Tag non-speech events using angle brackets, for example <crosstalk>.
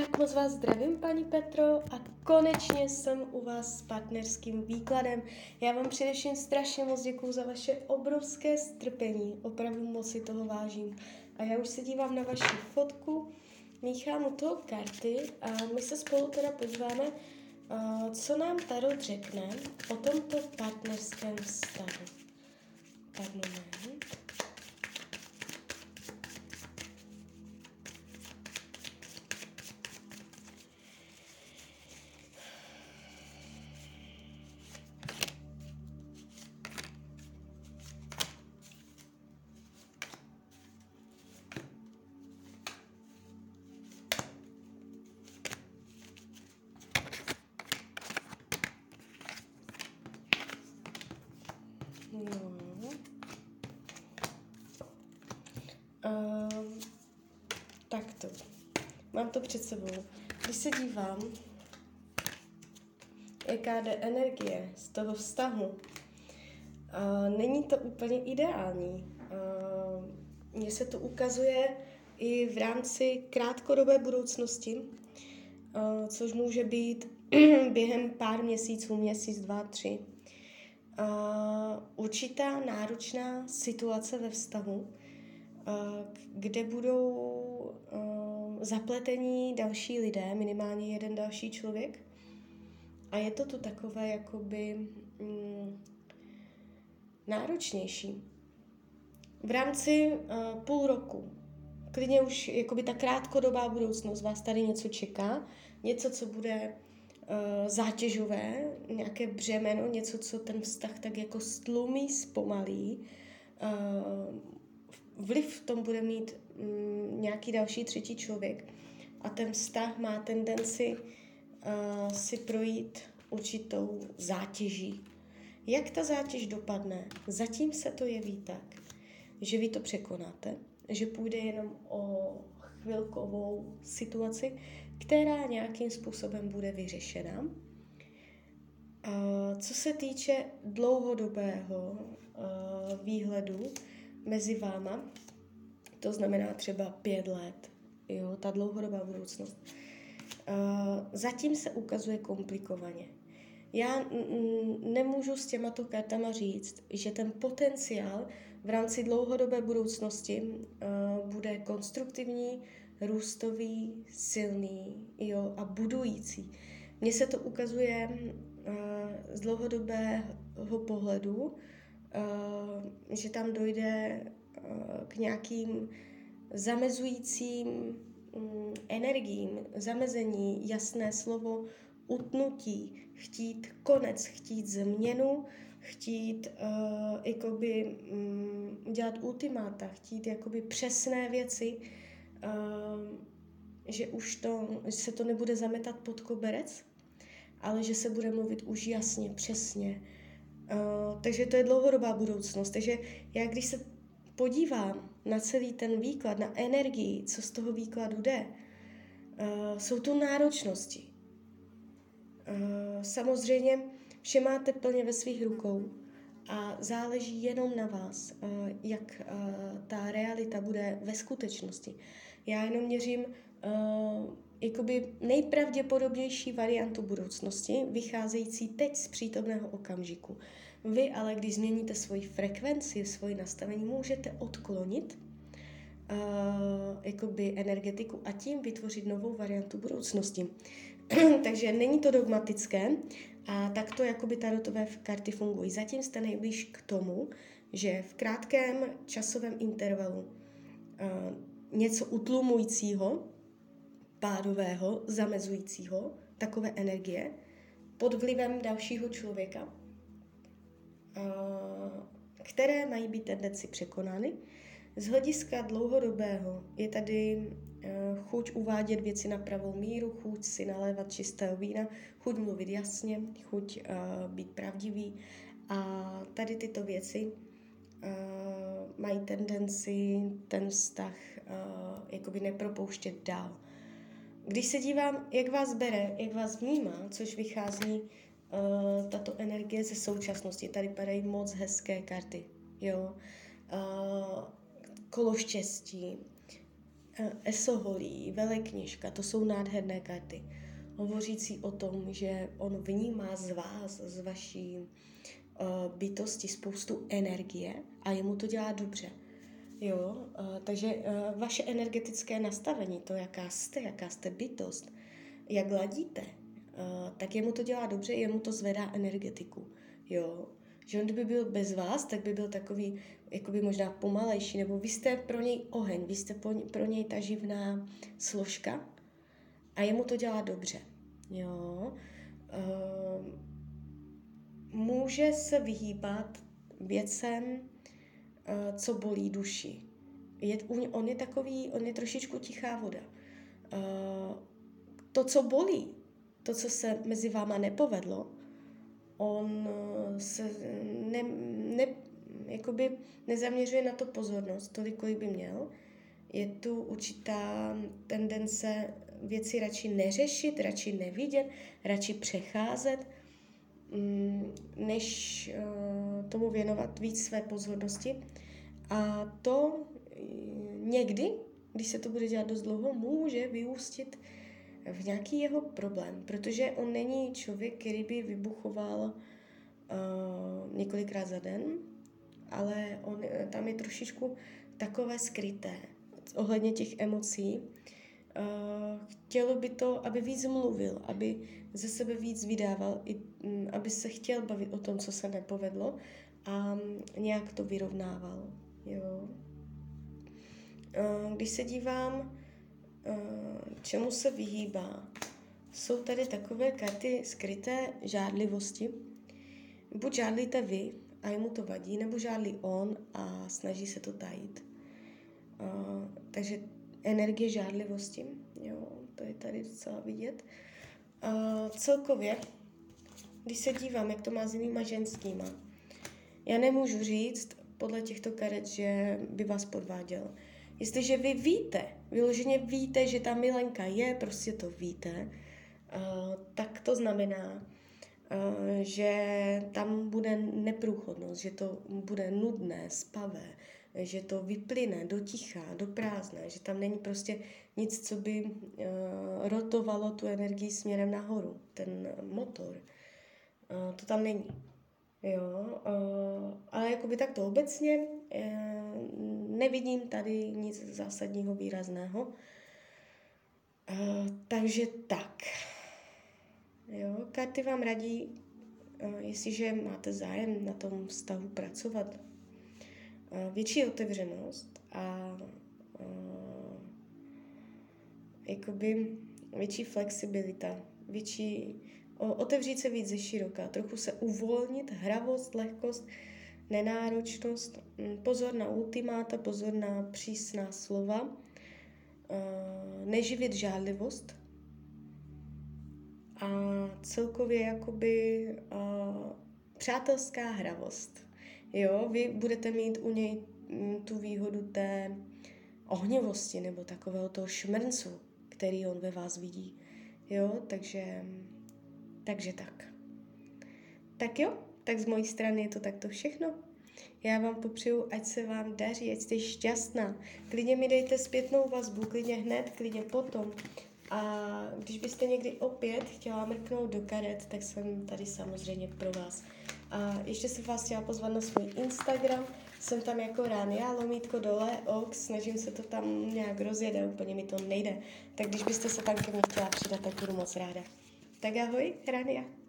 Tak moc vás zdravím, paní Petro, a konečně jsem u vás s partnerským výkladem. Já vám především strašně moc děkuju za vaše obrovské strpení, opravdu moc si toho vážím. A já už se dívám na vaši fotku, míchám u toho karty a my se spolu teda podíváme, co nám Tarot řekne o tomto partnerském vztahu. Tak moment. No. Tak to. Mám to před sebou. Když se dívám, jaká jde energie z toho vztahu, uh, není to úplně ideální. Uh, mně se to ukazuje i v rámci krátkodobé budoucnosti, uh, což může být <clears throat> během pár měsíců, měsíc, dva, tři uh, určitá náročná situace ve vztahu, uh, kde budou uh, zapletení další lidé, minimálně jeden další člověk. A je to tu takové jakoby mm, náročnější. V rámci uh, půl roku, klidně už jakoby ta krátkodobá budoucnost vás tady něco čeká, něco, co bude uh, zátěžové, nějaké břemeno, něco, co ten vztah tak jako stlumí, zpomalí. Uh, vliv v tom bude mít um, nějaký další třetí člověk. A ten vztah má tendenci uh, si projít určitou zátěží. Jak ta zátěž dopadne? Zatím se to jeví tak, že vy to překonáte, že půjde jenom o chvilkovou situaci, která nějakým způsobem bude vyřešena. Co se týče dlouhodobého výhledu mezi váma, to znamená třeba pět let, jo, ta dlouhodobá budoucnost, zatím se ukazuje komplikovaně. Já nemůžu s těmato kartama říct, že ten potenciál v rámci dlouhodobé budoucnosti bude konstruktivní, růstový, silný jo, a budující. Mně se to ukazuje uh, z dlouhodobého pohledu, uh, že tam dojde uh, k nějakým zamezujícím um, energiím, zamezení, jasné slovo, utnutí, chtít konec, chtít změnu, chtít uh, jakoby um, dělat ultimáta, chtít jakoby přesné věci, uh, že už to, se to nebude zametat pod koberec, ale že se bude mluvit už jasně, přesně. Uh, takže to je dlouhodobá budoucnost. Takže já když se podívám na celý ten výklad, na energii, co z toho výkladu jde, uh, jsou tu náročnosti. Uh, samozřejmě vše máte plně ve svých rukou a záleží jenom na vás, uh, jak uh, ta realita bude ve skutečnosti. Já jenom měřím uh, jakoby nejpravděpodobnější variantu budoucnosti, vycházející teď z přítomného okamžiku. Vy ale, když změníte svoji frekvenci, svoji nastavení, můžete odklonit uh, jakoby energetiku a tím vytvořit novou variantu budoucnosti. <clears throat> Takže není to dogmatické a takto jakoby tarotové karty fungují. Zatím jste nejblíž k tomu, že v krátkém časovém intervalu uh, něco utlumujícího, pádového, zamezujícího, takové energie, pod vlivem dalšího člověka, uh, které mají být tendenci překonány. Z hlediska dlouhodobého je tady Eh, chuť uvádět věci na pravou míru, chuť si nalévat čistého vína, chuť mluvit jasně, chuť uh, být pravdivý. A tady tyto věci uh, mají tendenci ten vztah jakoby nepropouštět dál. Když se dívám, jak vás bere, jak vás vnímá, což vychází tato energie ze současnosti, tady padají moc hezké karty, jo. Kolo štěstí, Esoholí, Velekněžka, to jsou nádherné karty, hovořící o tom, že on vnímá z vás, z vaší uh, bytosti spoustu energie a jemu to dělá dobře. Jo, uh, takže vaše energetické nastavení, to, jaká jste, jaká jste bytost, jak ladíte, tak jemu to dělá dobře, jemu to zvedá energetiku. Jo, že on kdyby byl bez vás, tak by byl takový jakoby možná pomalejší, nebo vy jste pro něj oheň, vy jste pro něj ta živná složka a jemu to dělá dobře. Jo. Uh, může se vyhýbat věcem, uh, co bolí duši. Je, on je takový, on je trošičku tichá voda. Uh, to, co bolí, to, co se mezi váma nepovedlo, on se ne, ne, jakoby nezaměřuje na to pozornost tolik, kolik by měl. Je tu určitá tendence věci radši neřešit, radši nevidět, radši přecházet, mm, než eh, tomu věnovat víc své pozornosti. A to eh, někdy, když se to bude dělat dost dlouho, může vyústit v nějaký jeho problém, protože on není člověk, který by vybuchoval uh, několikrát za den, ale on, tam je trošičku takové skryté ohledně těch emocí. Uh, chtělo by to, aby víc mluvil, aby ze sebe víc vydával, i, um, aby se chtěl bavit o tom, co se nepovedlo a um, nějak to vyrovnával. Jo. Uh, když se dívám, čemu se vyhýbá, jsou tady takové karty skryté žádlivosti. Buď žádlíte vy, a jemu to vadí, nebo žádlí on a snaží se to tajit. Uh, takže energie žádlivosti, jo, to je tady docela vidět. Uh, celkově, když se dívám, jak to má s jinýma ženskýma, já nemůžu říct podle těchto karet, že by vás podváděl. Jestliže vy víte, vyloženě víte, že ta milenka je, prostě to víte, uh, tak to znamená, Eh, že tam bude neprůchodnost, že to bude nudné, spavé, že to vyplyne do ticha, do prázdna, že tam není prostě nic, co by uh, rotovalo tu energii směrem nahoru, ten motor. To tam není. Jo, ale jakoby takto obecně nevidím tady nic zásadního, výrazného. Takže tak. Jo, karty vám radí, jestliže máte zájem na tom vztahu pracovat, větší otevřenost a jakoby větší flexibilita, větší, o, otevřít se víc ze široka, trochu se uvolnit, hravost, lehkost, nenáročnost, mm, pozor na ultimáta, pozor na přísná slova, uh, neživit žádlivost, a celkově jakoby uh, přátelská hravost. Jo, vy budete mít u něj mm, tu výhodu té ohnivosti nebo takového toho šmrncu, který on ve vás vidí. Jo, takže, takže tak. Tak jo, tak z mojí strany je to takto všechno. Já vám popřeju, ať se vám daří, ať jste šťastná. Klidně mi dejte zpětnou vazbu, klidně hned, klidně potom. A když byste někdy opět chtěla mrknout do karet, tak jsem tady samozřejmě pro vás. A ještě jsem vás chtěla pozvat na svůj Instagram, jsem tam jako Rania, lomítko dole, ox, snažím se to tam nějak rozjet a úplně mi to nejde. Tak když byste se tam ke mně chtěla přidat, tak budu moc ráda. Tak ahoj, Rania.